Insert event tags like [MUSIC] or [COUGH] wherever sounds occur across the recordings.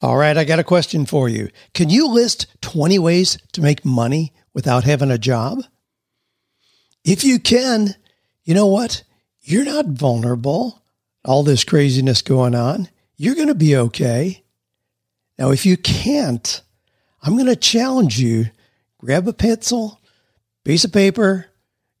All right, I got a question for you. Can you list 20 ways to make money without having a job? If you can, you know what? You're not vulnerable. All this craziness going on. You're going to be okay. Now, if you can't, I'm going to challenge you. Grab a pencil, piece of paper,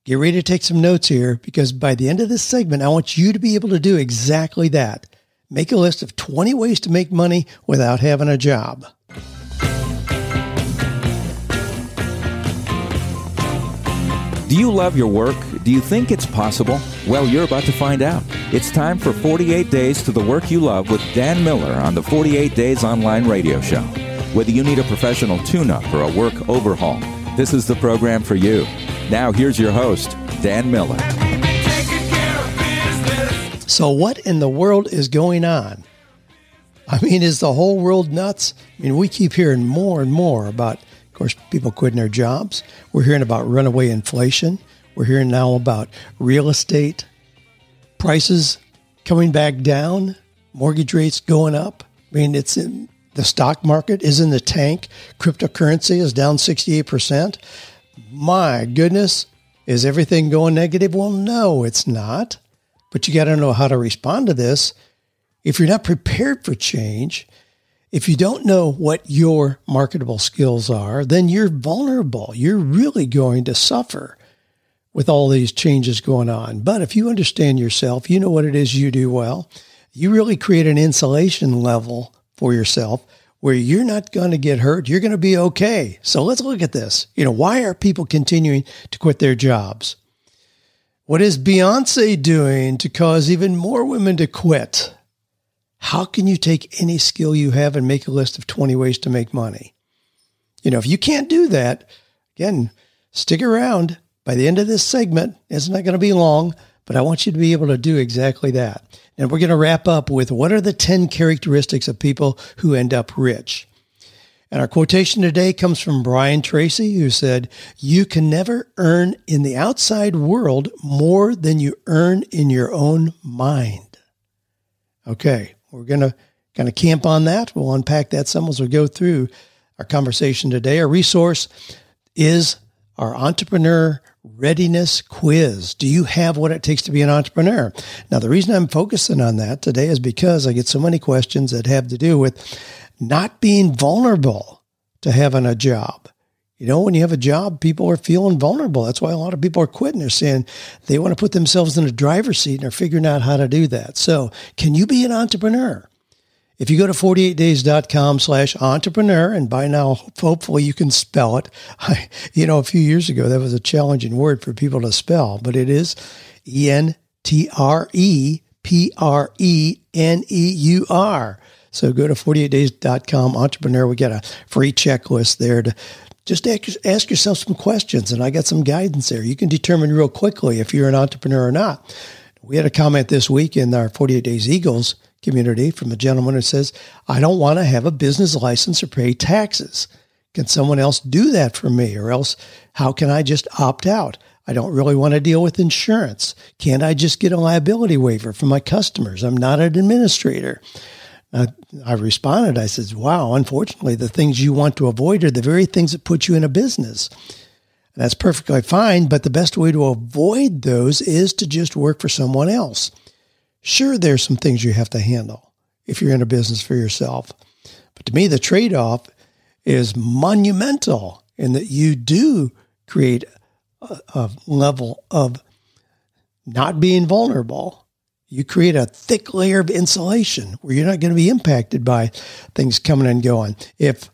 get ready to take some notes here because by the end of this segment, I want you to be able to do exactly that. Make a list of 20 ways to make money without having a job. Do you love your work? Do you think it's possible? Well, you're about to find out. It's time for 48 Days to the Work You Love with Dan Miller on the 48 Days Online Radio Show. Whether you need a professional tune up or a work overhaul, this is the program for you. Now, here's your host, Dan Miller. So, what in the world is going on? I mean, is the whole world nuts? I mean, we keep hearing more and more about, of course, people quitting their jobs. We're hearing about runaway inflation. We're hearing now about real estate prices coming back down, mortgage rates going up. I mean, it's in the stock market is in the tank. Cryptocurrency is down 68%. My goodness, is everything going negative? Well, no, it's not. But you got to know how to respond to this. If you're not prepared for change, if you don't know what your marketable skills are, then you're vulnerable. You're really going to suffer with all these changes going on. But if you understand yourself, you know what it is you do well, you really create an insulation level for yourself where you're not going to get hurt. You're going to be okay. So let's look at this. You know, why are people continuing to quit their jobs? What is Beyonce doing to cause even more women to quit? How can you take any skill you have and make a list of 20 ways to make money? You know, if you can't do that, again, stick around. By the end of this segment, it's not going to be long, but I want you to be able to do exactly that. And we're going to wrap up with what are the 10 characteristics of people who end up rich? And our quotation today comes from Brian Tracy, who said, You can never earn in the outside world more than you earn in your own mind. Okay, we're going to kind of camp on that. We'll unpack that some as we go through our conversation today. Our resource is our entrepreneur readiness quiz. Do you have what it takes to be an entrepreneur? Now, the reason I'm focusing on that today is because I get so many questions that have to do with not being vulnerable to having a job. You know, when you have a job, people are feeling vulnerable. That's why a lot of people are quitting. They're saying they want to put themselves in a driver's seat and are figuring out how to do that. So can you be an entrepreneur? If you go to 48days.com slash entrepreneur, and by now, hopefully you can spell it. I, [LAUGHS] you know, a few years ago, that was a challenging word for people to spell, but it is E N T R E P R E N E U R. So go to 48days.com entrepreneur. We got a free checklist there to just ask yourself some questions. And I got some guidance there. You can determine real quickly if you're an entrepreneur or not. We had a comment this week in our 48 Days Eagles community from a gentleman who says, I don't want to have a business license or pay taxes. Can someone else do that for me? Or else, how can I just opt out? I don't really want to deal with insurance. Can't I just get a liability waiver from my customers? I'm not an administrator. I responded, I said, wow, unfortunately, the things you want to avoid are the very things that put you in a business. That's perfectly fine, but the best way to avoid those is to just work for someone else. Sure, there's some things you have to handle if you're in a business for yourself. But to me, the trade off is monumental in that you do create a, a level of not being vulnerable you create a thick layer of insulation where you're not going to be impacted by things coming and going. If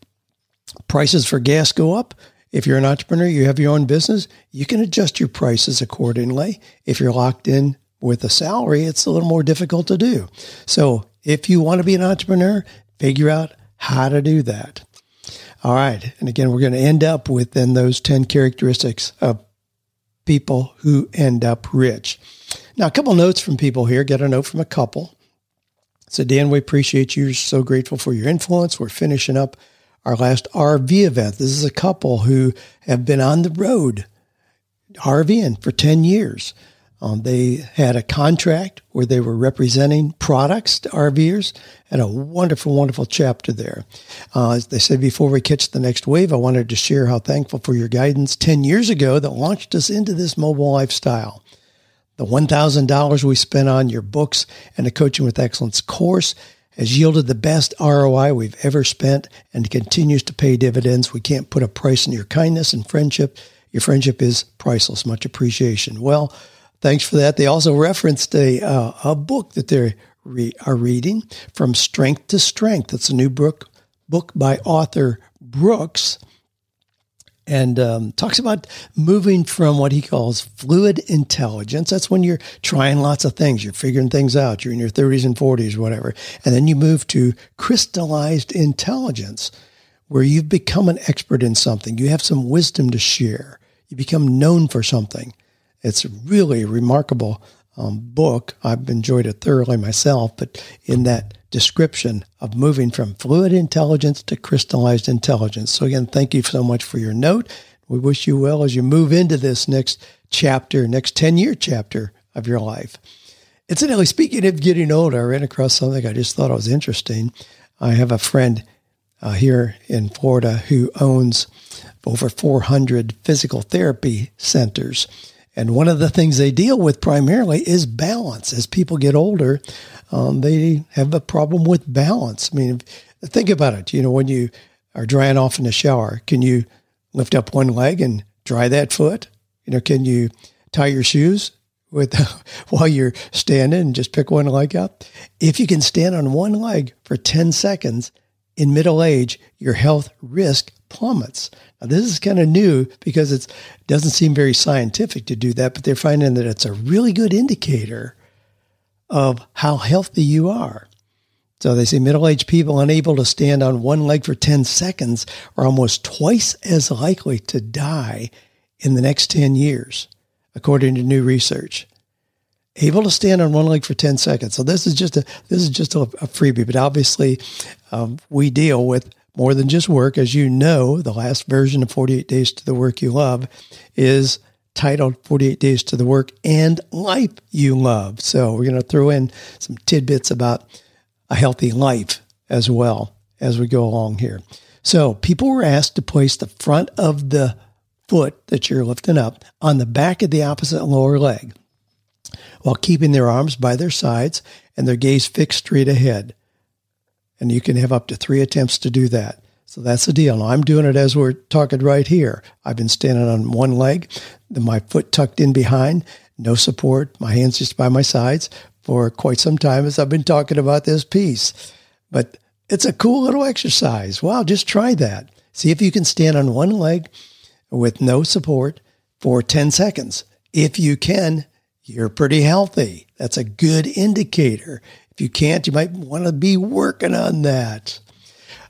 prices for gas go up, if you're an entrepreneur, you have your own business, you can adjust your prices accordingly. If you're locked in with a salary, it's a little more difficult to do. So if you want to be an entrepreneur, figure out how to do that. All right. And again, we're going to end up within those 10 characteristics of people who end up rich. Now, a couple notes from people here. Get a note from a couple. So, Dan, we appreciate you. We're so grateful for your influence. We're finishing up our last RV event. This is a couple who have been on the road RVing for 10 years. Um, they had a contract where they were representing products to RVers and a wonderful, wonderful chapter there. Uh, as they said, before we catch the next wave, I wanted to share how thankful for your guidance 10 years ago that launched us into this mobile lifestyle. The $1,000 we spent on your books and the Coaching with Excellence course has yielded the best ROI we've ever spent and continues to pay dividends. We can't put a price on your kindness and friendship. Your friendship is priceless. Much appreciation. Well, thanks for that. They also referenced a, uh, a book that they re- are reading, From Strength to Strength. It's a new book, book by author Brooks and um, talks about moving from what he calls fluid intelligence. That's when you're trying lots of things, you're figuring things out, you're in your 30s and 40s, whatever. And then you move to crystallized intelligence, where you've become an expert in something. You have some wisdom to share. You become known for something. It's really remarkable um, book. I've enjoyed it thoroughly myself, but in that description of moving from fluid intelligence to crystallized intelligence. So, again, thank you so much for your note. We wish you well as you move into this next chapter, next 10 year chapter of your life. Incidentally, speaking of getting older, I ran across something I just thought was interesting. I have a friend uh, here in Florida who owns over 400 physical therapy centers. And one of the things they deal with primarily is balance. As people get older, um, they have a problem with balance. I mean, think about it. You know, when you are drying off in the shower, can you lift up one leg and dry that foot? You know, can you tie your shoes with [LAUGHS] while you're standing and just pick one leg up? If you can stand on one leg for 10 seconds in middle age, your health risk plummets. Now, this is kind of new because it doesn't seem very scientific to do that, but they're finding that it's a really good indicator of how healthy you are. So they say middle aged people unable to stand on one leg for 10 seconds are almost twice as likely to die in the next 10 years, according to new research. Able to stand on one leg for 10 seconds. So this is just a this is just a, a freebie, but obviously um, we deal with more than just work. As you know, the last version of 48 Days to the Work You Love is titled 48 Days to the Work and Life You Love. So we're going to throw in some tidbits about a healthy life as well as we go along here. So people were asked to place the front of the foot that you're lifting up on the back of the opposite lower leg while keeping their arms by their sides and their gaze fixed straight ahead. And you can have up to three attempts to do that. So that's the deal. Now, I'm doing it as we're talking right here. I've been standing on one leg, my foot tucked in behind, no support, my hands just by my sides for quite some time as I've been talking about this piece. But it's a cool little exercise. Wow, just try that. See if you can stand on one leg with no support for 10 seconds. If you can, you're pretty healthy. That's a good indicator. If you can't, you might want to be working on that.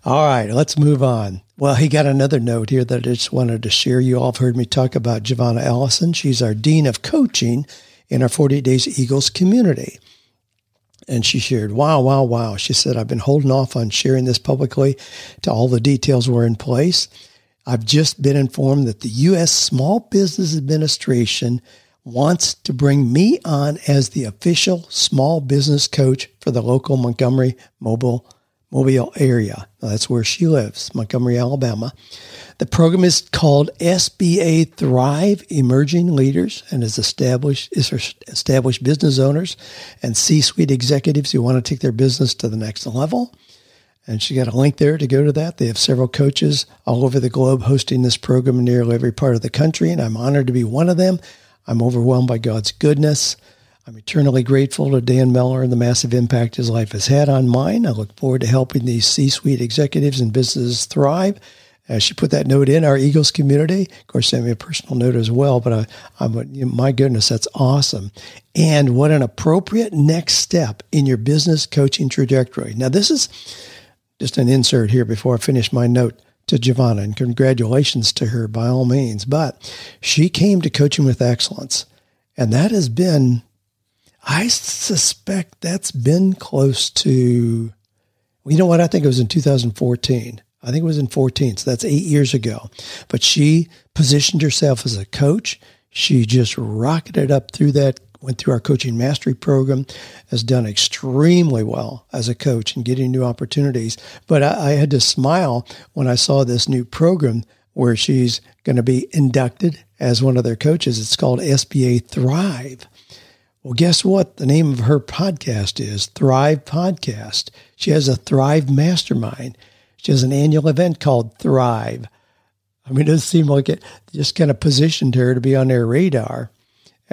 All right, let's move on. Well, he got another note here that I just wanted to share. You all have heard me talk about Giovanna Ellison. She's our Dean of Coaching in our 40 Days Eagles community. And she shared, wow, wow, wow. She said, I've been holding off on sharing this publicly till all the details were in place. I've just been informed that the U.S. Small Business Administration wants to bring me on as the official small business coach for the local Montgomery Mobile Mobile area. That's where she lives, Montgomery, Alabama. The program is called SBA Thrive Emerging Leaders and is established is for established business owners and C-suite executives who want to take their business to the next level. And she got a link there to go to that. They have several coaches all over the globe hosting this program in nearly every part of the country, and I'm honored to be one of them. I'm overwhelmed by God's goodness. I'm eternally grateful to Dan Miller and the massive impact his life has had on mine. I look forward to helping these C suite executives and businesses thrive. As she put that note in our Eagles community. Of course, sent me a personal note as well, but I, you know, my goodness, that's awesome. And what an appropriate next step in your business coaching trajectory. Now, this is just an insert here before I finish my note to Giovanna, and congratulations to her by all means. But she came to Coaching with Excellence, and that has been I suspect that's been close to, you know what? I think it was in 2014. I think it was in 14. So that's eight years ago. But she positioned herself as a coach. She just rocketed up through that went through our coaching mastery program, has done extremely well as a coach and getting new opportunities. But I, I had to smile when I saw this new program where she's going to be inducted as one of their coaches. It's called SBA Thrive. Well, guess what? The name of her podcast is Thrive Podcast. She has a Thrive Mastermind. She has an annual event called Thrive. I mean, it does seem like it just kind of positioned her to be on their radar.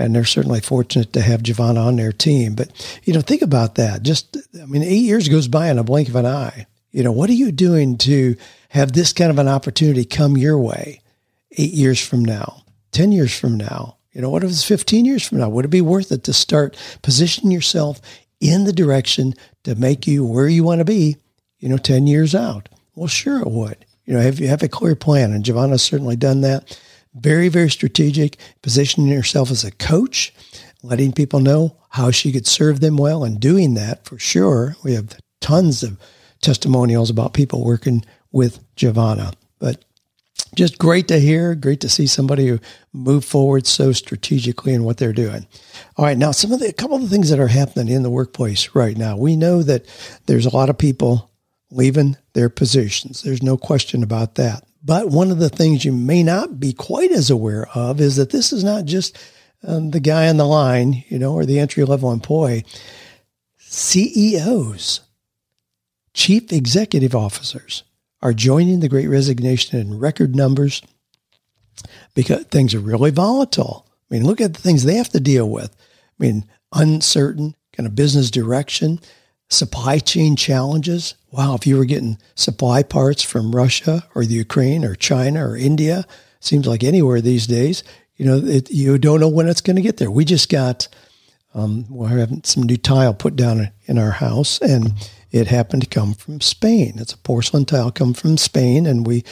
And they're certainly fortunate to have Giovanna on their team. But, you know, think about that. Just, I mean, eight years goes by in a blink of an eye. You know, what are you doing to have this kind of an opportunity come your way eight years from now, 10 years from now? You know, what if it's 15 years from now? Would it be worth it to start positioning yourself in the direction to make you where you want to be, you know, 10 years out? Well, sure it would. You know, have you have a clear plan? And Giovanna's certainly done that. Very, very strategic, positioning herself as a coach, letting people know how she could serve them well and doing that for sure. We have tons of testimonials about people working with Giovanna. But just great to hear, great to see somebody who moved forward so strategically in what they're doing. All right, now some of the a couple of the things that are happening in the workplace right now. We know that there's a lot of people leaving their positions. There's no question about that. But one of the things you may not be quite as aware of is that this is not just um, the guy on the line, you know, or the entry level employee. CEOs, chief executive officers, are joining the great resignation in record numbers because things are really volatile. I mean, look at the things they have to deal with. I mean, uncertain kind of business direction, supply chain challenges. Wow, if you were getting supply parts from Russia or the Ukraine or China or India, seems like anywhere these days, you know, it, you don't know when it's going to get there. We just got, um, we're having some new tile put down in our house, and it happened to come from Spain. It's a porcelain tile come from Spain, and we,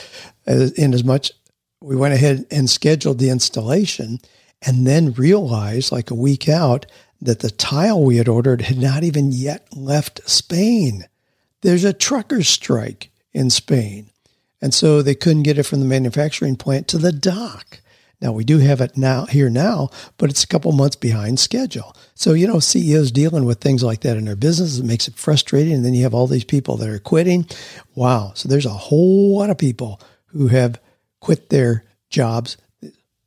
in as much, we went ahead and scheduled the installation, and then realized like a week out that the tile we had ordered had not even yet left Spain. There's a trucker strike in Spain, and so they couldn't get it from the manufacturing plant to the dock. Now we do have it now here now, but it's a couple months behind schedule. So you know, CEOs dealing with things like that in their business it makes it frustrating, and then you have all these people that are quitting. Wow! So there's a whole lot of people who have quit their jobs.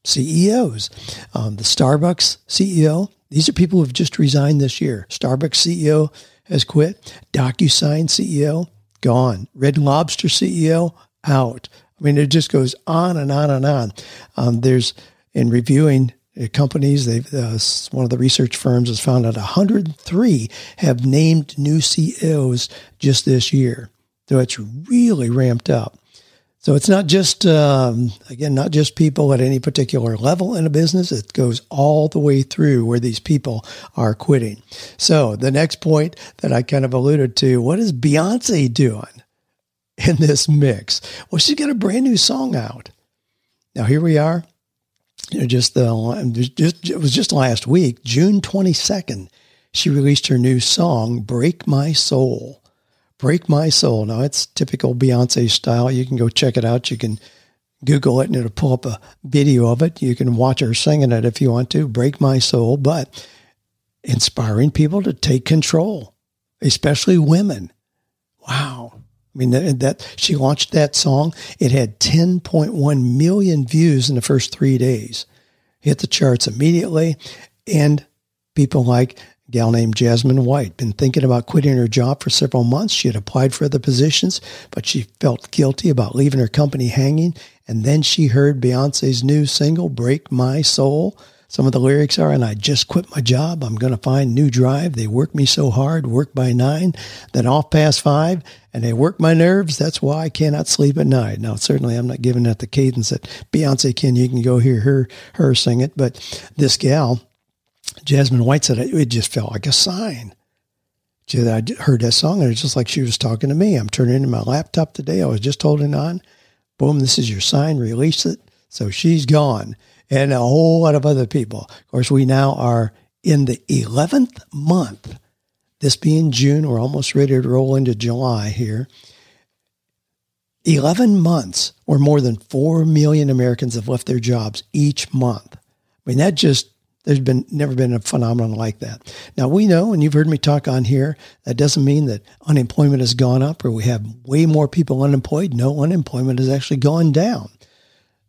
CEOs, um, the Starbucks CEO. These are people who have just resigned this year. Starbucks CEO has quit. DocuSign CEO gone. Red Lobster CEO out. I mean, it just goes on and on and on. Um, there's in reviewing uh, companies, they've uh, one of the research firms has found that 103 have named new CEOs just this year. So it's really ramped up. So it's not just um, again not just people at any particular level in a business. It goes all the way through where these people are quitting. So the next point that I kind of alluded to: what is Beyonce doing? in this mix? Well, she's got a brand new song out. Now here we are. You know, just the just it was just last week, June twenty second. She released her new song, "Break My Soul." Break My Soul. Now it's typical Beyonce style. You can go check it out. You can Google it and it'll pull up a video of it. You can watch her singing it if you want to. Break My Soul, but inspiring people to take control, especially women. Wow. I mean, that, that, she launched that song. It had 10.1 million views in the first three days. Hit the charts immediately. And people like gal named Jasmine White been thinking about quitting her job for several months. She had applied for other positions, but she felt guilty about leaving her company hanging. And then she heard Beyonce's new single, Break My Soul. Some of the lyrics are, and I just quit my job. I'm going to find new drive. They work me so hard, work by nine, then off past five, and they work my nerves. That's why I cannot sleep at night. Now, certainly I'm not giving that the cadence that Beyonce can. You can go hear her, her sing it. But this gal, Jasmine White said it just felt like a sign. I heard that song and it's just like she was talking to me. I'm turning into my laptop today. I was just holding on. Boom, this is your sign. Release it. So she's gone and a whole lot of other people. Of course, we now are in the 11th month. This being June, we're almost ready to roll into July here. 11 months or more than 4 million Americans have left their jobs each month. I mean, that just There's been never been a phenomenon like that. Now we know, and you've heard me talk on here, that doesn't mean that unemployment has gone up or we have way more people unemployed. No, unemployment has actually gone down.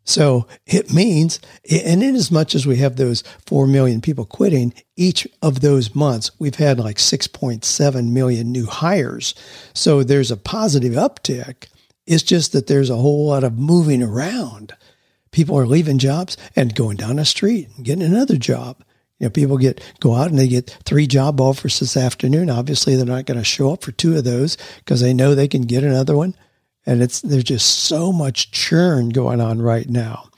So it means, and in as much as we have those 4 million people quitting, each of those months, we've had like 6.7 million new hires. So there's a positive uptick. It's just that there's a whole lot of moving around. People are leaving jobs and going down the street and getting another job. You know, people get go out and they get three job offers this afternoon. Obviously, they're not going to show up for two of those because they know they can get another one and it's there's just so much churn going on right now.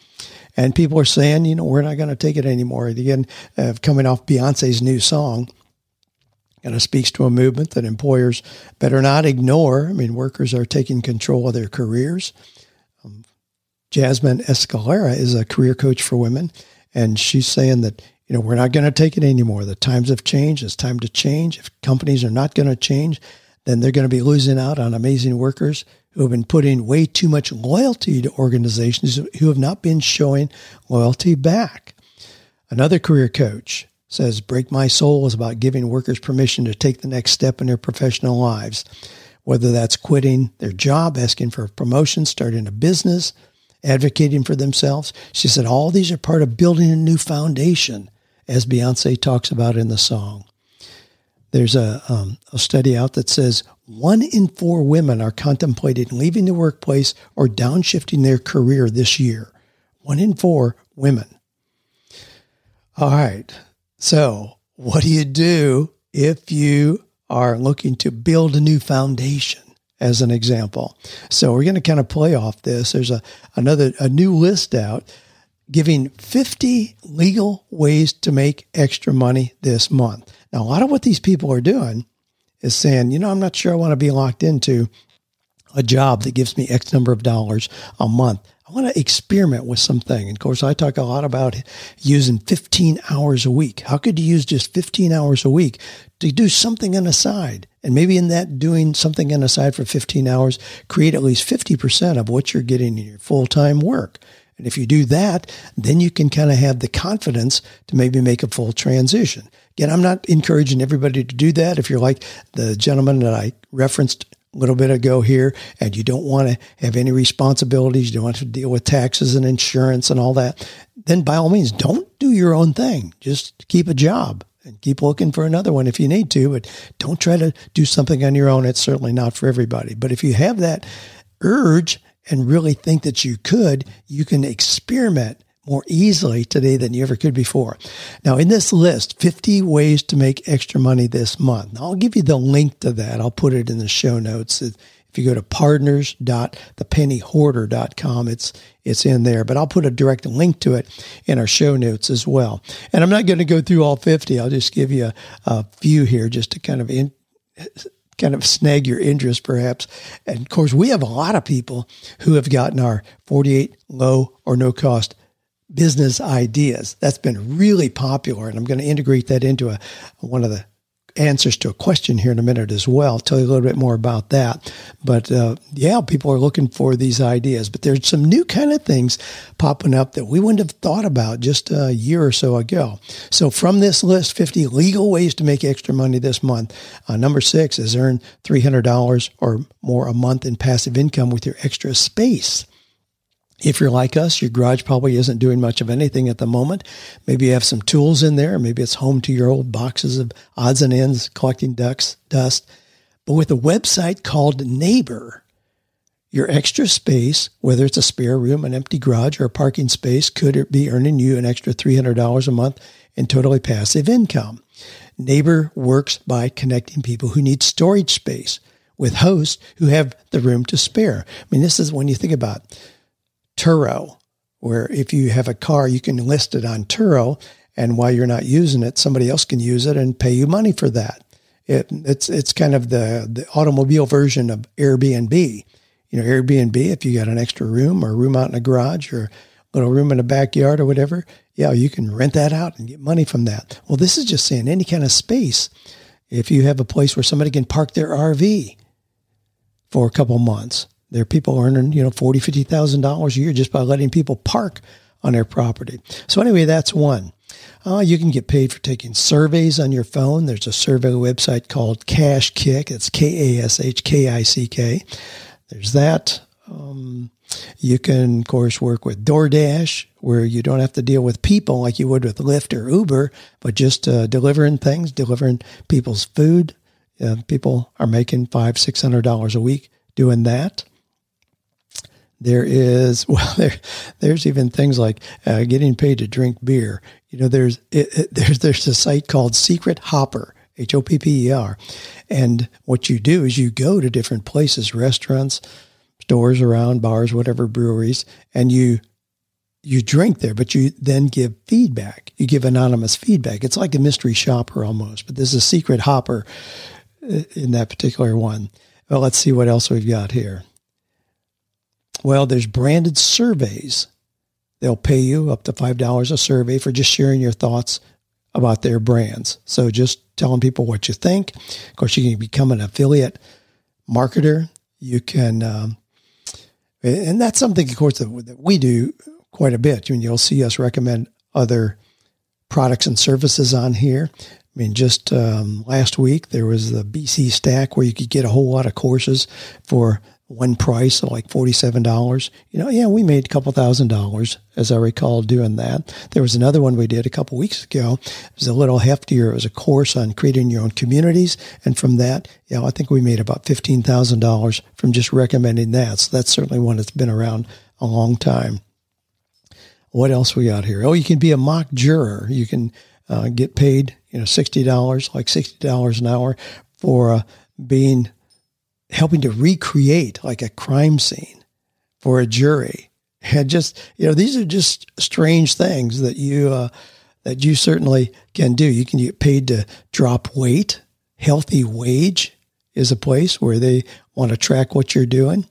And people are saying, you know, we're not going to take it anymore. Again, uh, coming off Beyonce's new song, kind of speaks to a movement that employers better not ignore. I mean, workers are taking control of their careers. Jasmine Escalera is a career coach for women, and she's saying that you know we're not going to take it anymore. The times have changed. It's time to change. If companies are not going to change, then they're going to be losing out on amazing workers who have been putting way too much loyalty to organizations who have not been showing loyalty back. Another career coach says, Break My Soul is about giving workers permission to take the next step in their professional lives, whether that's quitting their job, asking for a promotion, starting a business, advocating for themselves. She said, All these are part of building a new foundation, as Beyonce talks about in the song. There's a, um, a study out that says one in four women are contemplating leaving the workplace or downshifting their career this year. One in four women. All right. So, what do you do if you are looking to build a new foundation? As an example, so we're going to kind of play off this. There's a another a new list out giving 50 legal ways to make extra money this month. Now, a lot of what these people are doing is saying, you know, I'm not sure I want to be locked into a job that gives me X number of dollars a month. I want to experiment with something. And of course, I talk a lot about using 15 hours a week. How could you use just 15 hours a week to do something on the side? And maybe in that doing something on the side for 15 hours, create at least 50% of what you're getting in your full time work. And if you do that, then you can kind of have the confidence to maybe make a full transition. Again, I'm not encouraging everybody to do that. If you're like the gentleman that I referenced a little bit ago here, and you don't want to have any responsibilities, you don't want to deal with taxes and insurance and all that, then by all means, don't do your own thing. Just keep a job and keep looking for another one if you need to, but don't try to do something on your own. It's certainly not for everybody. But if you have that urge and really think that you could, you can experiment more easily today than you ever could before. Now, in this list, 50 ways to make extra money this month. Now, I'll give you the link to that. I'll put it in the show notes. If you go to partners.thepennyhoarder.com, it's it's in there, but I'll put a direct link to it in our show notes as well. And I'm not going to go through all 50. I'll just give you a, a few here just to kind of in, kind of snag your interest perhaps. And of course, we have a lot of people who have gotten our 48 low or no cost business ideas. That's been really popular. And I'm going to integrate that into a, one of the answers to a question here in a minute as well. tell you a little bit more about that. But uh, yeah, people are looking for these ideas. But there's some new kind of things popping up that we wouldn't have thought about just a year or so ago. So from this list, 50 legal ways to make extra money this month. Uh, number six is earn $300 or more a month in passive income with your extra space. If you're like us, your garage probably isn't doing much of anything at the moment. Maybe you have some tools in there. Maybe it's home to your old boxes of odds and ends collecting ducks, dust. But with a website called Neighbor, your extra space, whether it's a spare room, an empty garage, or a parking space, could be earning you an extra $300 a month in totally passive income. Neighbor works by connecting people who need storage space with hosts who have the room to spare. I mean, this is when you think about it Turo, where if you have a car, you can list it on Turo, and while you're not using it, somebody else can use it and pay you money for that. It, it's it's kind of the the automobile version of Airbnb. You know, Airbnb, if you got an extra room or a room out in a garage or a little room in a backyard or whatever, yeah, you can rent that out and get money from that. Well, this is just saying any kind of space. If you have a place where somebody can park their RV for a couple months, there are people earning, you know, forty, fifty thousand dollars a year just by letting people park on their property. So anyway, that's one. Uh, you can get paid for taking surveys on your phone. There's a survey website called Kashkick. It's K A S H K I C K. There's that. Um, you can, of course, work with DoorDash, where you don't have to deal with people like you would with Lyft or Uber, but just uh, delivering things, delivering people's food. Uh, people are making five, six hundred dollars a week doing that. There is [LAUGHS] well, there there's even things like uh, getting paid to drink beer. You know, there's it, it, there's there's a site called Secret Hopper, H O P P E R, and what you do is you go to different places, restaurants, stores around, bars, whatever, breweries, and you you drink there, but you then give feedback. You give anonymous feedback. It's like a mystery shopper almost, but there's a secret hopper uh, in that particular one. Well, let's see what else we've got here. Well, there's branded surveys. They'll pay you up to $5 a survey for just sharing your thoughts about their brands. So just telling people what you think. Of course, you can become an affiliate marketer. You can, um, and that's something, of course, that, we do quite a bit. I mean, you'll see us recommend other products and services on here. I mean, just um, last week there was the BC Stack where you could get a whole lot of courses for one price of like $47. You know, yeah, we made a couple thousand dollars, as I recall doing that. There was another one we did a couple weeks ago. It was a little heftier. It was a course on creating your own communities. And from that, you know, I think we made about $15,000 from just recommending that. So that's certainly one that's been around a long time. What else we got here? Oh, you can be a mock juror. You can uh, get paid, you know, $60, like $60 an hour for uh, being helping to recreate like a crime scene for a jury. And just, you know, these are just strange things that you, uh, that you certainly can do. You can get paid to drop weight. Healthy Wage is a place where they want to track what you're doing.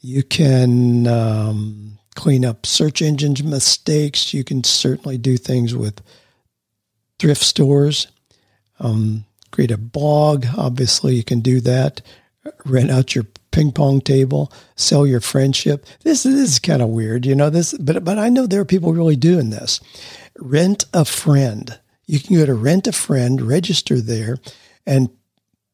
You can um, clean up search engine mistakes. You can certainly do things with thrift stores. Um, create a blog. Obviously, you can do that rent out your ping pong table, sell your friendship. This, this is kind of weird, you know. This, but but I know there are people really doing this. Rent a friend. You can go to rent a friend, register there, and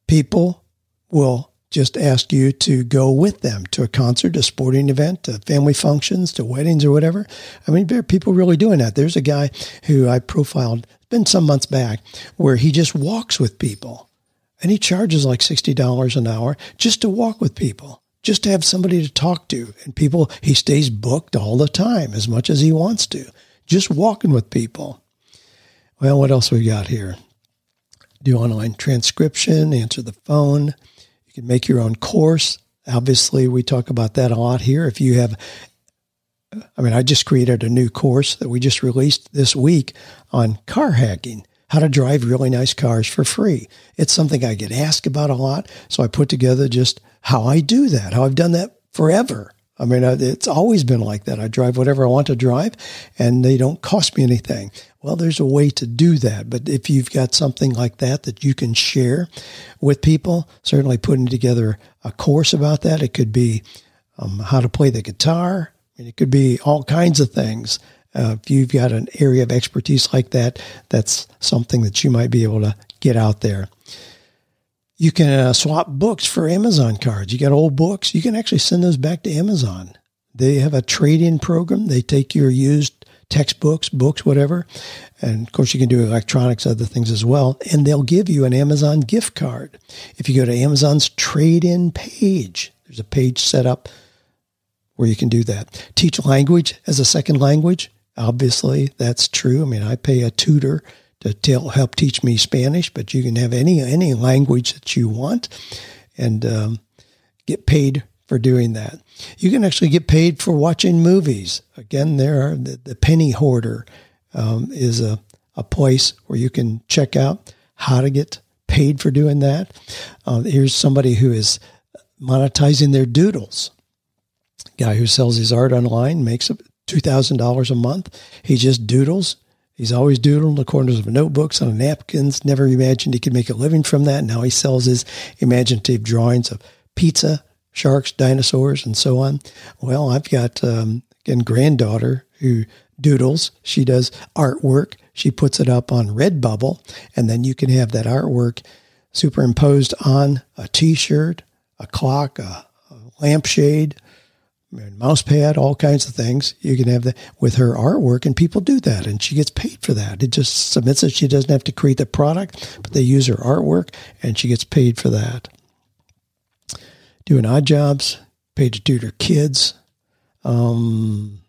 people will just ask you to go with them to a concert, a sporting event, to family functions, to weddings or whatever. I mean, there are people really doing that. There's a guy who I profiled, it's been some months back, where he just walks with people and he charges like $60 an hour just to walk with people, just to have somebody to talk to. And people, he stays booked all the time as much as he wants to, just walking with people. Well, what else we got here? Do online transcription, answer the phone. You can make your own course. Obviously, we talk about that a lot here. If you have I mean, I just created a new course that we just released this week on car hacking how to drive really nice cars for free. It's something I get asked about a lot. So I put together just how I do that, how I've done that forever. I mean, it's always been like that. I drive whatever I want to drive and they don't cost me anything. Well, there's a way to do that. But if you've got something like that that you can share with people, certainly putting together a course about that. It could be um, how to play the guitar. I mean, it could be all kinds of things uh, if you've got an area of expertise like that, that's something that you might be able to get out there. You can uh, swap books for Amazon cards. You got old books, you can actually send those back to Amazon. They have a trade in program. They take your used textbooks, books, whatever. And of course, you can do electronics, other things as well. And they'll give you an Amazon gift card. If you go to Amazon's trade in page, there's a page set up where you can do that. Teach language as a second language. Obviously, that's true. I mean, I pay a tutor to tell, help teach me Spanish, but you can have any any language that you want, and um, get paid for doing that. You can actually get paid for watching movies. Again, there are the, the Penny Hoarder um, is a a place where you can check out how to get paid for doing that. Uh, here's somebody who is monetizing their doodles. Guy who sells his art online makes $2,000 a month. He just doodles. He's always doodling the corners of notebooks on napkins. Never imagined he could make a living from that. Now he sells his imaginative drawings of pizza, sharks, dinosaurs, and so on. Well, I've got um, again, granddaughter who doodles. She does artwork. She puts it up on Redbubble, and then you can have that artwork superimposed on a T-shirt, a clock, a, a lampshade, mouse pad, all kinds of things. You can have that with her artwork, and people do that, and she gets paid for that. It just submits it. She doesn't have to create the product, but they use her artwork, and she gets paid for that. Doing odd jobs, paid to tutor kids. Um,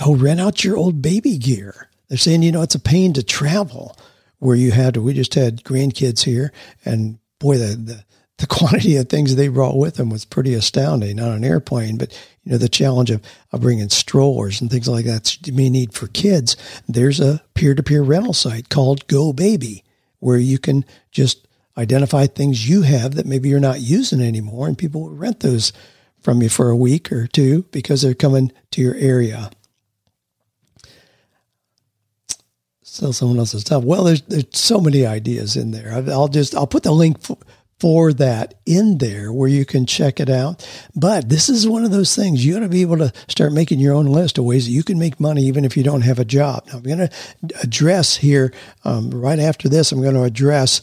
oh, rent out your old baby gear. They're saying, you know, it's a pain to travel where you had, to we just had grandkids here and boy, the, the, the [LAUGHS] quantity of things they brought with them was pretty astounding on an airplane. But, you know, the challenge of, of bringing strollers and things like that you may need for kids. There's a peer to peer rental site called Go Baby where you can just identify things you have that maybe you're not using anymore and people will rent those from you for a week or two because they're coming to your area. sell someone else's stuff. Well, there's there's so many ideas in there. I'll just I'll put the link for, for that in there where you can check it out. But this is one of those things you got to be able to start making your own list of ways that you can make money even if you don't have a job. Now I'm going to address here um, right after this. I'm going to address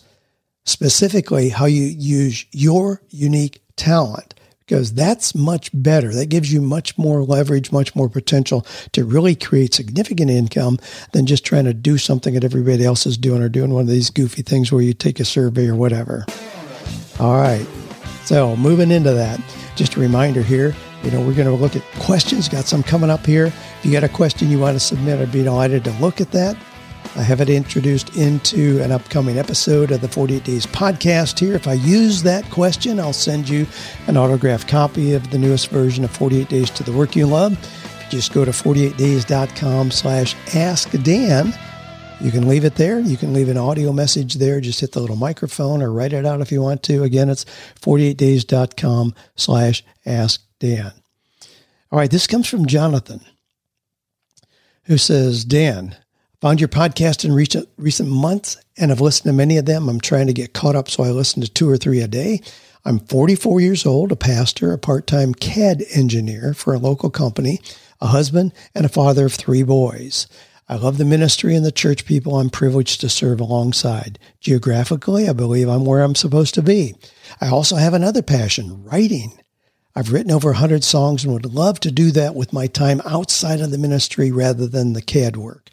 specifically how you use your unique talent because that's much better. That gives you much more leverage, much more potential to really create significant income than just trying to do something that everybody else is doing or doing one of these goofy things where you take a survey or whatever. All right. So moving into that, just a reminder here, you know, we're going to look at questions. Got some coming up here. If you got a question you want to submit, I'd be delighted to look at that. I have it introduced into an upcoming episode of the 48 Days podcast here. If I use that question, I'll send you an autographed copy of the newest version of 48 Days to the Work You Love. Just go to 48days.com slash ask Dan, you can leave it there. You can leave an audio message there. Just hit the little microphone or write it out if you want to. Again, it's 48days.com slash ask Dan. All right, this comes from Jonathan, who says, Dan, Found your podcast in recent, recent months and have listened to many of them. I'm trying to get caught up, so I listen to two or three a day. I'm 44 years old, a pastor, a part time CAD engineer for a local company, a husband, and a father of three boys. I love the ministry and the church people I'm privileged to serve alongside. Geographically, I believe I'm where I'm supposed to be. I also have another passion, writing. I've written over 100 songs and would love to do that with my time outside of the ministry rather than the CAD work.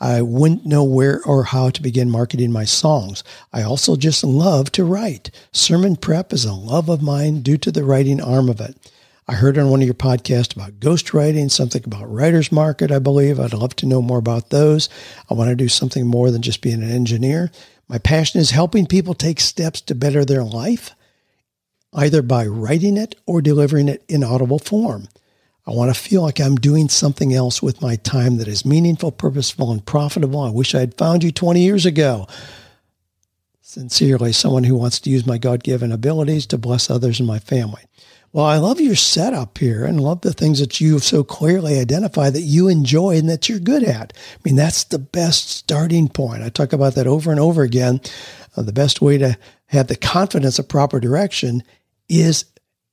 I wouldn't know where or how to begin marketing my songs. I also just love to write. Sermon prep is a love of mine due to the writing arm of it. I heard on one of your podcasts about ghostwriting, something about writer's market, I believe. I'd love to know more about those. I want to do something more than just being an engineer. My passion is helping people take steps to better their life, either by writing it or delivering it in audible form. I want to feel like I'm doing something else with my time that is meaningful, purposeful, and profitable. I wish I had found you 20 years ago. Sincerely, someone who wants to use my God given abilities to bless others and my family. Well, I love your setup here and love the things that you have so clearly identified that you enjoy and that you're good at. I mean, that's the best starting point. I talk about that over and over again. Uh, the best way to have the confidence of proper direction is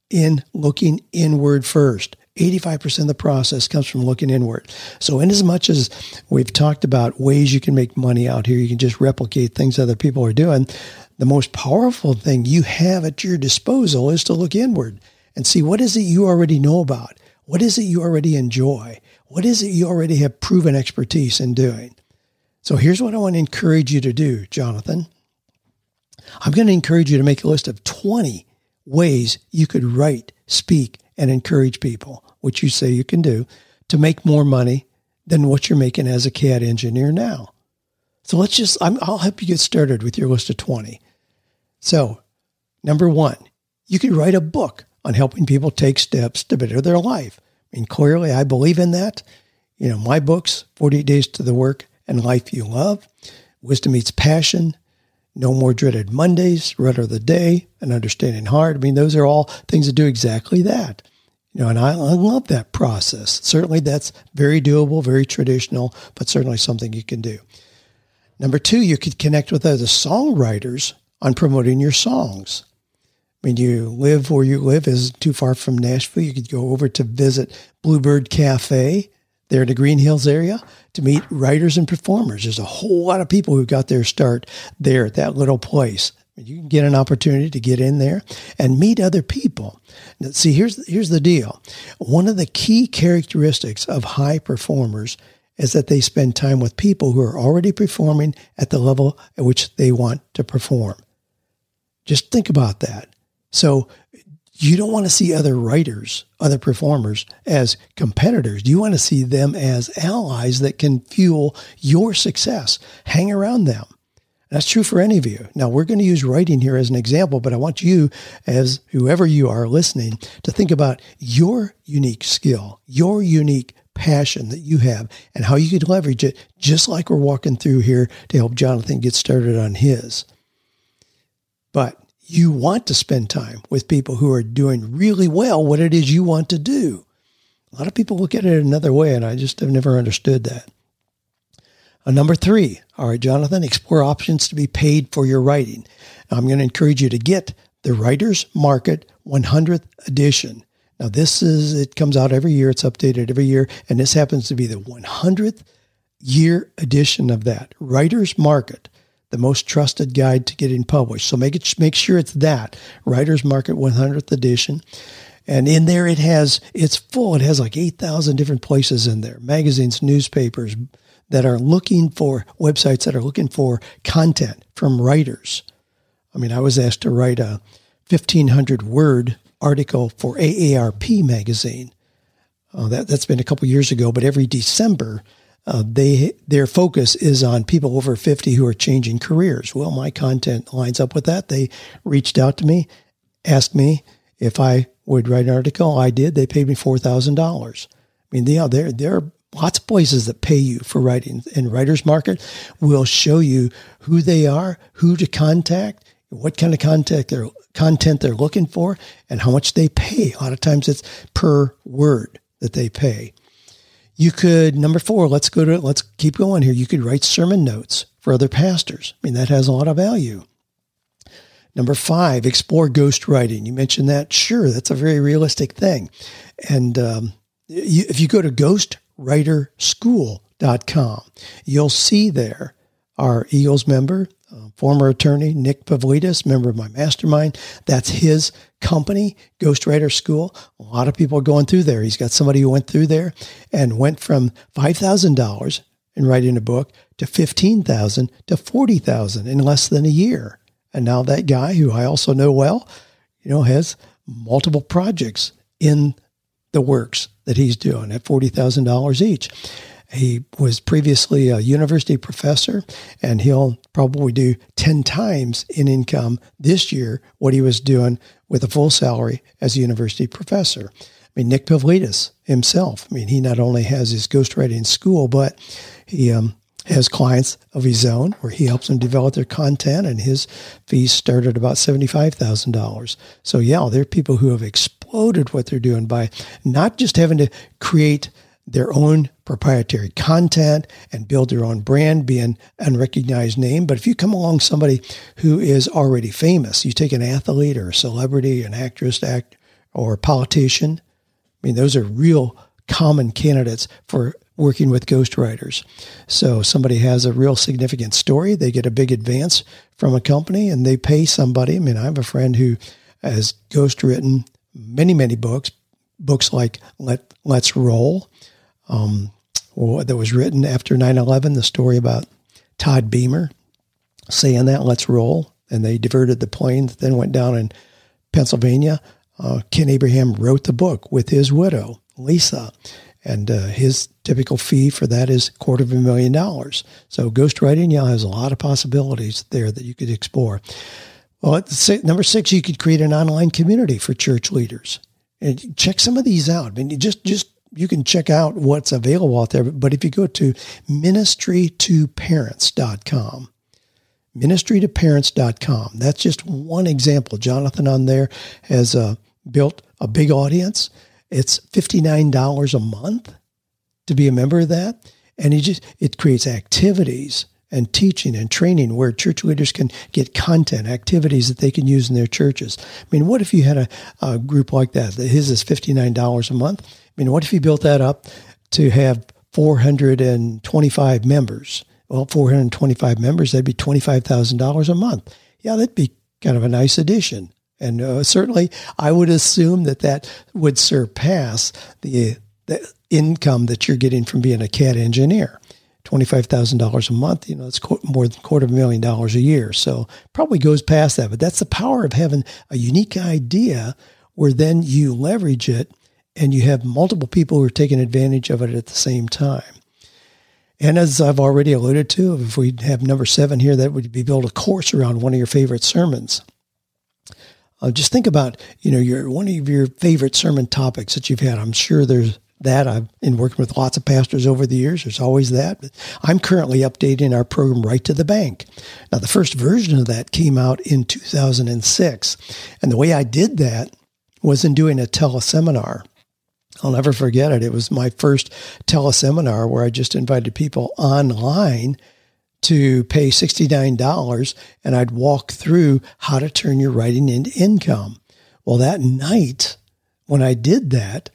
in looking inward first. 85% of the process comes from looking inward. So, in as much as we've talked about ways you can make money out here, you can just replicate things other people are doing. The most powerful thing you have at your disposal is to look inward and see what is it you already know about? What is it you already enjoy? What is it you already have proven expertise in doing? So, here's what I want to encourage you to do, Jonathan. I'm going to encourage you to make a list of 20 ways you could write, speak, and encourage people which you say you can do, to make more money than what you're making as a CAD engineer now. So let's just, i will help you get started with your list of 20. So, number one, you could write a book on helping people take steps to better their life. I mean, clearly, I believe in that. You know, my books, 48 Days to the Work and Life You Love, Wisdom Meets Passion, No More Dreaded Mondays, Rudder of the Day, and Understanding Hard. I mean, those are all things that do exactly that. Know, and I, I love that process. Certainly that's very doable, very traditional, but certainly something you can do. Number two, you could connect with other songwriters on promoting your songs. I mean, you live where you live is too far from Nashville. You could go over to visit Bluebird Cafe there in the Green Hills area to meet writers and performers. There's a whole lot of people who got their start there at that little place. You can get an opportunity to get in there and meet other people. See, here's here's the deal. One of the key characteristics of high performers is that they spend time with people who are already performing at the level at which they want to perform. Just think about that. So you don't want to see other writers, other performers as competitors. You want to see them as allies that can fuel your success. Hang around them. That's true for any of you. Now, we're going to use writing here as an example, but I want you, as whoever you are listening, to think about your unique skill, your unique passion that you have, and how you could leverage it, just like we're walking through here to help Jonathan get started on his. But you want to spend time with people who are doing really well what it is you want to do. A lot of people look at it another way, and I just have never understood that. Uh, number three, all right, Jonathan, explore options to be paid for your writing. Now, I'm going to encourage you to get the Writer's Market 100th edition. Now, this is, it comes out every year, it's updated every year, and this happens to be the 100th year edition of that. Writer's Market the most trusted guide to getting published. So make it make sure it's that Writers Market 100th edition. And in there, it has it's full. It has like eight thousand different places in there: magazines, newspapers that are looking for websites that are looking for content from writers. I mean, I was asked to write a fifteen hundred word article for AARP magazine. Uh, that that's been a couple years ago, but every December uh, they their focus is on people over 50 who are changing careers. Well, my content lines up with that. They reached out to me, asked me if I would write an article. I did. They paid me four thousand dollars. I mean, yeah, there are lots of places that pay you for writing. And Writers Market will show you who they are, who to contact, what kind of contact they're content they're looking for, and how much they pay. A lot of times it's per word that they pay. You could, number four, let's go to, let's keep going here. You could write sermon notes for other pastors. I mean, that has a lot of value. Number five, explore ghostwriting. You mentioned that. Sure, that's a very realistic thing. And um, you, if you go to ghostwriterschool.com, you'll see there our Eagles member, uh, former attorney Nick Pavlidis, member of my mastermind. That's his company, Ghostwriter School. A lot of people are going through there. He's got somebody who went through there and went from $5,000 in writing a book to 15,000 to 40,000 in less than a year. And now that guy who I also know well, you know, has multiple projects in the works that he's doing at $40,000 each. He was previously a university professor, and he'll probably do 10 times in income this year what he was doing with a full salary as a university professor. I mean, Nick Pavlidis himself, I mean, he not only has his ghostwriting school, but he um, has clients of his own where he helps them develop their content, and his fees start at about $75,000. So, yeah, there are people who have exploded what they're doing by not just having to create – their own proprietary content and build their own brand, be an unrecognized name. But if you come along somebody who is already famous, you take an athlete or a celebrity, an actress, act or a politician. I mean, those are real common candidates for working with ghostwriters. So somebody has a real significant story, they get a big advance from a company and they pay somebody. I mean, I have a friend who has ghostwritten many, many books, books like Let Let's Roll, um, that was written after 9-11, the story about Todd Beamer saying that, let's roll. And they diverted the plane that then went down in Pennsylvania. Uh, Ken Abraham wrote the book with his widow, Lisa. And uh, his typical fee for that is quarter of a million dollars. So ghostwriting, yeah, has a lot of possibilities there that you could explore. Well, six, number six, you could create an online community for church leaders. And check some of these out. I mean, just just you can check out what's available out there. But if you go to ministry2parents.com, ministry2parents.com, that's just one example. Jonathan on there has uh, built a big audience. It's $59 a month to be a member of that. And it just, it creates activities and teaching and training where church leaders can get content, activities that they can use in their churches. I mean, what if you had a, a group like that? His is $59 a month. I mean, what if you built that up to have 425 members? Well, 425 members, that'd be $25,000 a month. Yeah, that'd be kind of a nice addition. And uh, certainly, I would assume that that would surpass the, the income that you're getting from being a CAD engineer. $25,000 a month, you know, it's more than a quarter of a million dollars a year. So probably goes past that. But that's the power of having a unique idea where then you leverage it and you have multiple people who are taking advantage of it at the same time. And as I've already alluded to, if we have number seven here, that would be build a course around one of your favorite sermons. Uh, just think about, you know, your one of your favorite sermon topics that you've had. I'm sure there's that. I've been working with lots of pastors over the years. There's always that. But I'm currently updating our program Write to the Bank. Now, the first version of that came out in 2006. And the way I did that was in doing a teleseminar. I'll never forget it. It was my first teleseminar where I just invited people online to pay $69 and I'd walk through how to turn your writing into income. Well, that night when I did that,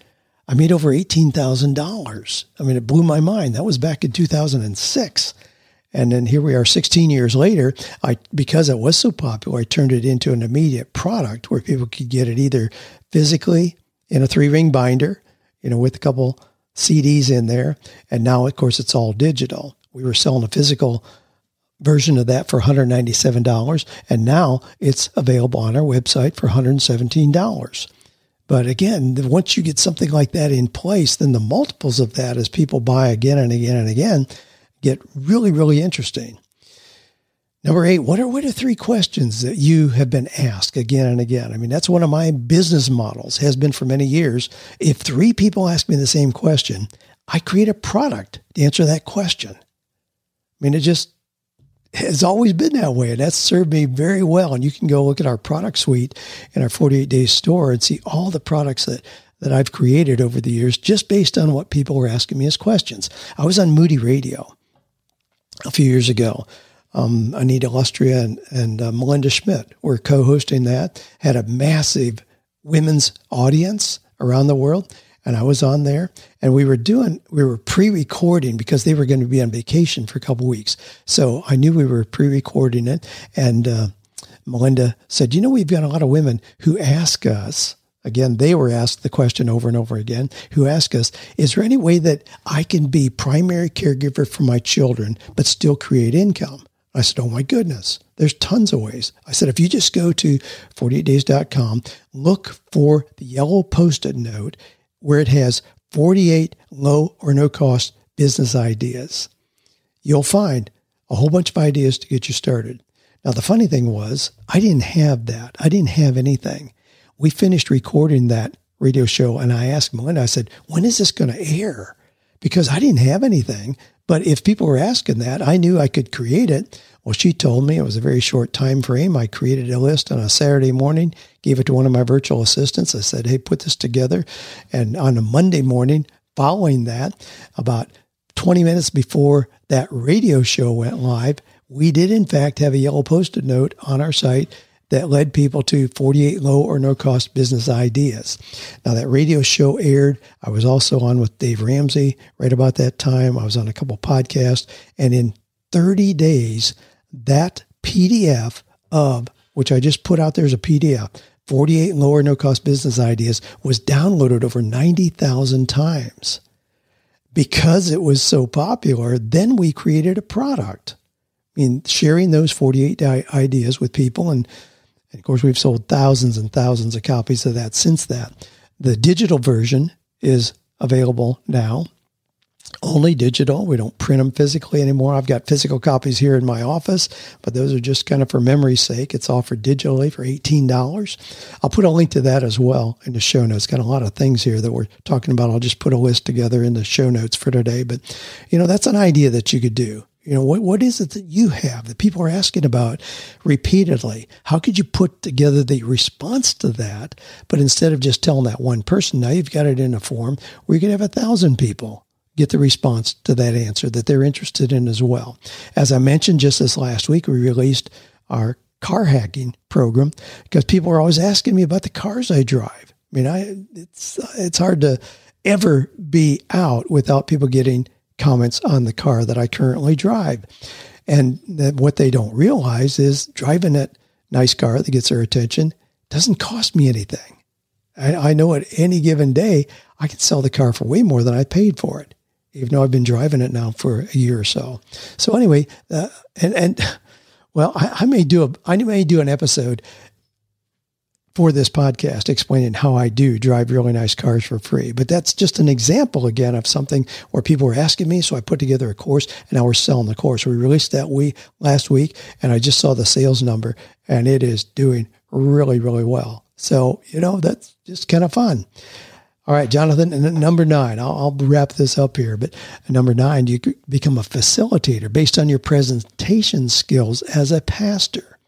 I made over $18,000. I mean, it blew my mind. That was back in 2006. And then here we are 16 years later. I, because it was so popular, I turned it into an immediate product where people could get it either physically in a three ring binder, you know, with a couple CDs in there. And now, of course, it's all digital. We were selling a physical version of that for $197. And now it's available on our website for $117. But again, once you get something like that in place, then the multiples of that as people buy again and again and again get really, really interesting. Number eight, what are what are three questions that you have been asked again and again? I mean, that's one of my business models, has been for many years. If three people ask me the same question, I create a product to answer that question. I mean, it just has always been that way. And that's served me very well. And you can go look at our product suite in our 48 days store and see all the products that, that I've created over the years just based on what people were asking me as questions. I was on Moody Radio a few years ago. Um, Anita Lustrea and, and uh, Melinda Schmidt were co-hosting that, had a massive women's audience around the world and I was on there and we were doing, we were pre-recording because they were going to be on vacation for a couple weeks. So I knew we were pre-recording it. And, uh, Melinda said, you know, we've got a lot of women who ask us, again, they were asked the question over and over again, who ask us, is there any way that I can be primary caregiver for my children, but still create income? I said, oh my goodness, there's tons of ways. I said, if you just go to 48days.com, look for the yellow post-it note where it has 48 low or no cost business ideas. You'll find a whole bunch of ideas to get you started. Now, the funny thing was, I didn't have that. I didn't have anything. We finished recording that radio show, and I asked Melinda, I said, when is this going to air? Because I didn't have anything. But if people were asking that, I knew I could create it. Well, she told me it was a very short time frame. I created a list on a Saturday morning, gave it to one of my virtual assistants. I said, "Hey, put this together." And on a Monday morning, following that, about 20 minutes before that radio show went live, we did in fact have a yellow post-it note on our site that led people to 48 low or no cost business ideas. Now that radio show aired. I was also on with Dave Ramsey right about that time. I was on a couple podcasts and in 30 days, that PDF of which I just put out there as a PDF, 48 lower no cost business ideas was downloaded over 90,000 times. Because it was so popular, then we created a product. I mean, sharing those 48 ideas with people. And, and of course, we've sold thousands and thousands of copies of that since that. The digital version is available now only digital. We don't print them physically anymore. I've got physical copies here in my office, but those are just kind of for memory's sake. It's offered digitally for $18. I'll put a link to that as well in the show notes. Got a lot of things here that we're talking about. I'll just put a list together in the show notes for today. But, you know, that's an idea that you could do. You know, what, what is it that you have that people are asking about repeatedly? How could you put together the response to that? But instead of just telling that one person, now you've got it in a form where you could have a thousand people get the response to that answer that they're interested in as well. As I mentioned just this last week, we released our car hacking program because people are always asking me about the cars I drive. I mean, I it's it's hard to ever be out without people getting comments on the car that I currently drive. And what they don't realize is driving that nice car that gets their attention doesn't cost me anything. I, I know at any given day I can sell the car for way more than I paid for it, even though I've been driving it now for a year or so. So anyway, uh, and and [LAUGHS] well, I, I may do a I may do an episode for this podcast explaining how I do drive really nice cars for free. But that's just an example again of something where people were asking me. So I put together a course and now we're selling the course. We released that week last week and I just saw the sales number and it is doing really, really well. So, you know, that's just kind of fun. All right, Jonathan, and number nine, I'll, I'll, wrap this up here, but number nine, you become a facilitator based on your presentation skills as a pastor.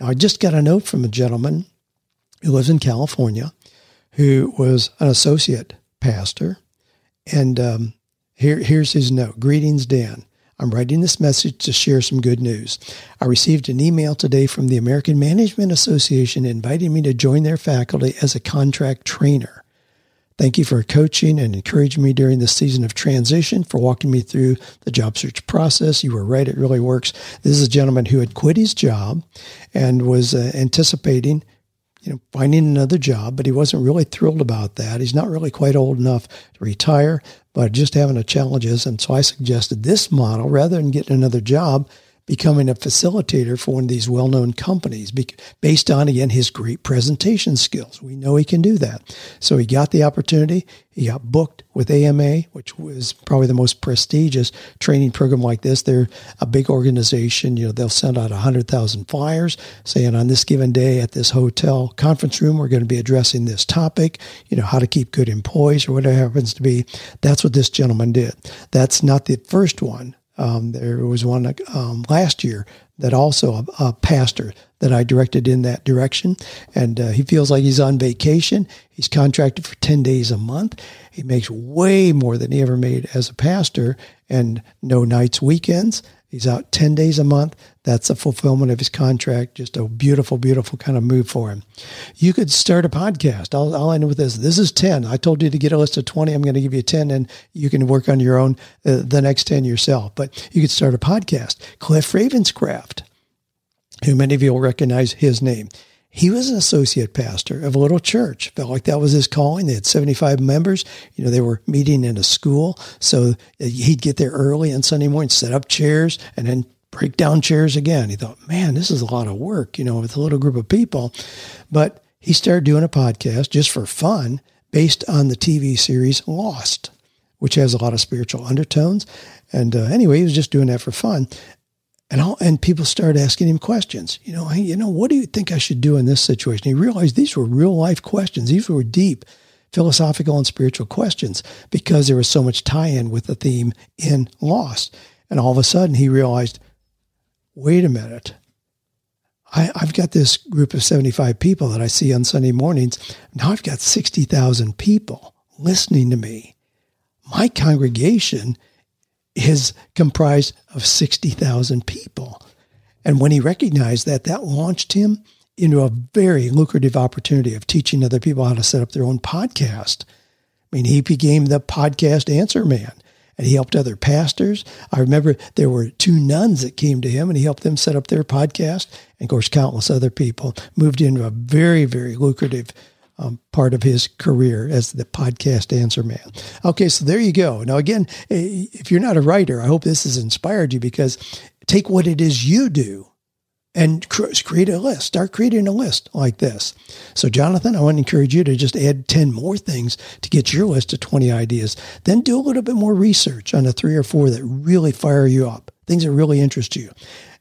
Now, I just got a note from a gentleman who lives in California, who was an associate pastor. And um, here, here's his note Greetings, Dan. I'm writing this message to share some good news. I received an email today from the American Management Association inviting me to join their faculty as a contract trainer. Thank you for coaching and encouraging me during this season of transition, for walking me through the job search process. You were right, it really works. This is a gentleman who had quit his job and was uh, anticipating you know, finding another job, but he wasn't really thrilled about that. He's not really quite old enough to retire, but just having a challenges. And so I suggested this model rather than getting another job becoming a facilitator for one of these well-known companies based on again his great presentation skills. We know he can do that. So he got the opportunity. He got booked with AMA, which was probably the most prestigious training program like this. They're a big organization. You know, they'll send out 100,000 flyers saying on this given day at this hotel conference room, we're going to be addressing this topic, you know, how to keep good employees or whatever happens to be. That's what this gentleman did. That's not the first one um, there was one um, last year that also a, a, pastor that I directed in that direction, and uh, he feels like he's on vacation. He's contracted for ten days a month. He makes way more than he ever made as a pastor, and no nights, weekends. He's out 10 days a month. That's a fulfillment of his contract. Just a beautiful, beautiful kind of move for him. You could start a podcast. I'll, I'll end with this. This is 10. I told you to get a list of 20. I'm going to give you 10 and you can work on your own, uh, the next 10 yourself. But you could start a podcast. Cliff Ravenscraft, who many of you will recognize his name. He was an associate pastor of a little church. Felt like that was his calling. They had 75 members. You know, they were meeting in a school. So uh, he'd get there early on Sunday morning, set up chairs, and then break down chairs again. He thought, man, this is a lot of work, you know, with a little group of people. But he started doing a podcast just for fun based on the TV series Lost, which has a lot of spiritual undertones. And uh, anyway, he was just doing that for fun. And all, and people started asking him questions. You know, hey, you know, what do you think I should do in this situation? He realized these were real life questions. These were deep philosophical and spiritual questions because there was so much tie-in with the theme in Lost. And all of a sudden he realized, wait a minute. I, have got this group of 75 people that I see on Sunday mornings. Now I've got 60,000 people listening to me. My congregation is comprised of 60,000 people. And when he recognized that, that launched him into a very lucrative opportunity of teaching other people how to set up their own podcast. I mean, he became the podcast answer man and he helped other pastors. I remember there were two nuns that came to him and he helped them set up their podcast. And of course, countless other people moved into a very, very lucrative um, part of his career as the podcast answer man. Okay, so there you go. Now, again, eh, if you're not a writer, I hope this has inspired you because take what it is you do and create a list. Start creating a list like this. So, Jonathan, I want to encourage you to just add 10 more things to get your list of 20 ideas. Then do a little bit more research on the three or four that really fire you up, things that really interest you.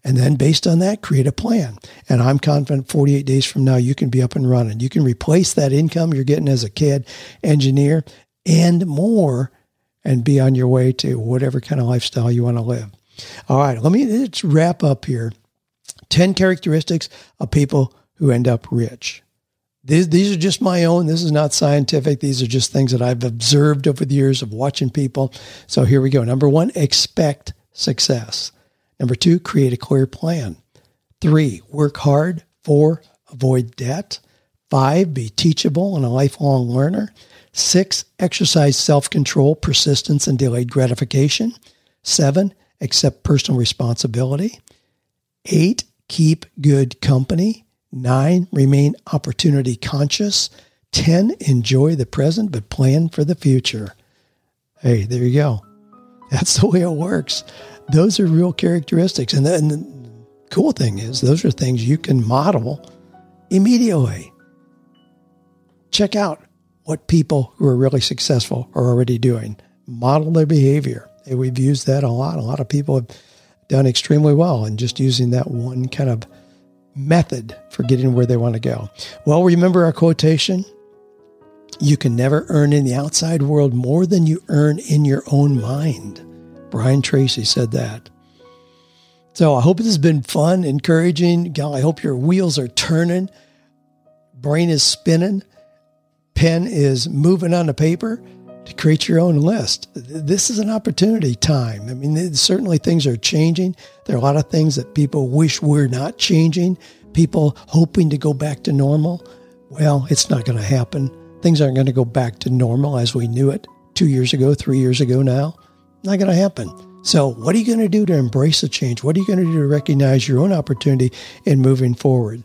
And then based on that, create a plan. And I'm confident 48 days from now, you can be up and running. You can replace that income you're getting as a CAD engineer and more and be on your way to whatever kind of lifestyle you want to live. All right, let me let's wrap up here. 10 characteristics of people who end up rich. These, these are just my own. This is not scientific. These are just things that I've observed over the years of watching people. So here we go. Number one, expect success. Number two, create a clear plan. Three, work hard. Four, avoid debt. Five, be teachable and a lifelong learner. Six, exercise self control, persistence, and delayed gratification. Seven, accept personal responsibility. Eight, keep good company. Nine, remain opportunity conscious. 10, enjoy the present, but plan for the future. Hey, there you go. That's the way it works. Those are real characteristics. And the, cool thing is, those are things you can model immediately. Check out what people who are really successful are already doing. Model their behavior. And we've used that a lot. A lot of people have done extremely well in just using that one kind of method for getting where they want to go. Well, remember our quotation? You can never earn in the outside world more than you earn in your own mind. Brian Tracy said that. So I hope this has been fun, encouraging. gal. I hope your wheels are turning, brain is spinning, pen is moving on the paper to create your own list. This is an opportunity time. I mean, certainly things are changing. There are a lot of things that people wish were not changing, people hoping to go back to normal. Well, it's not going to happen. Things aren't going to go back to normal as we knew it two years ago, three years ago now. Not going to happen. So, what are you going to do to embrace the change? What are you going to do to recognize your own opportunity in moving forward?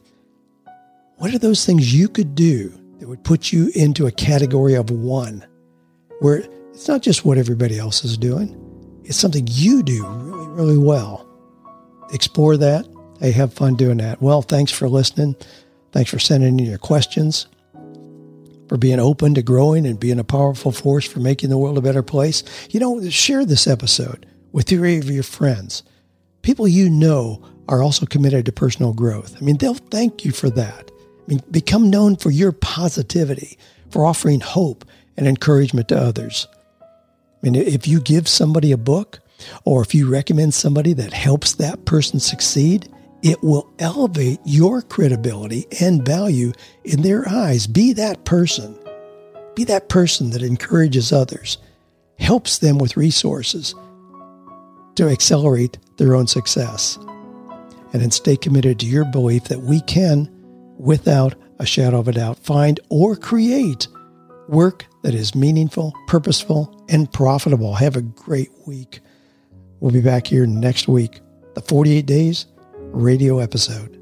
What are those things you could do that would put you into a category of one? where it's not just what everybody else is doing, it's something you do really, really well. Explore that. Hey, have fun doing that. Well, thanks for listening. Thanks for sending in your questions, for being open to growing and being a powerful force for making the world a better place. You know, share this episode with three of your friends. People you know are also committed to personal growth. I mean, they'll thank you for that. I mean, become known for your positivity, for offering hope and encouragement to others. I mean, if you give somebody a book or if you recommend somebody that helps that person succeed, it will elevate your credibility and value in their eyes. Be that person. Be that person that encourages others, helps them with resources to accelerate their own success. And then stay committed to your belief that we can, without a shadow of a doubt, find or create work that is meaningful, purposeful, and profitable. Have a great week. We'll be back here next week, the 48 Days radio episode.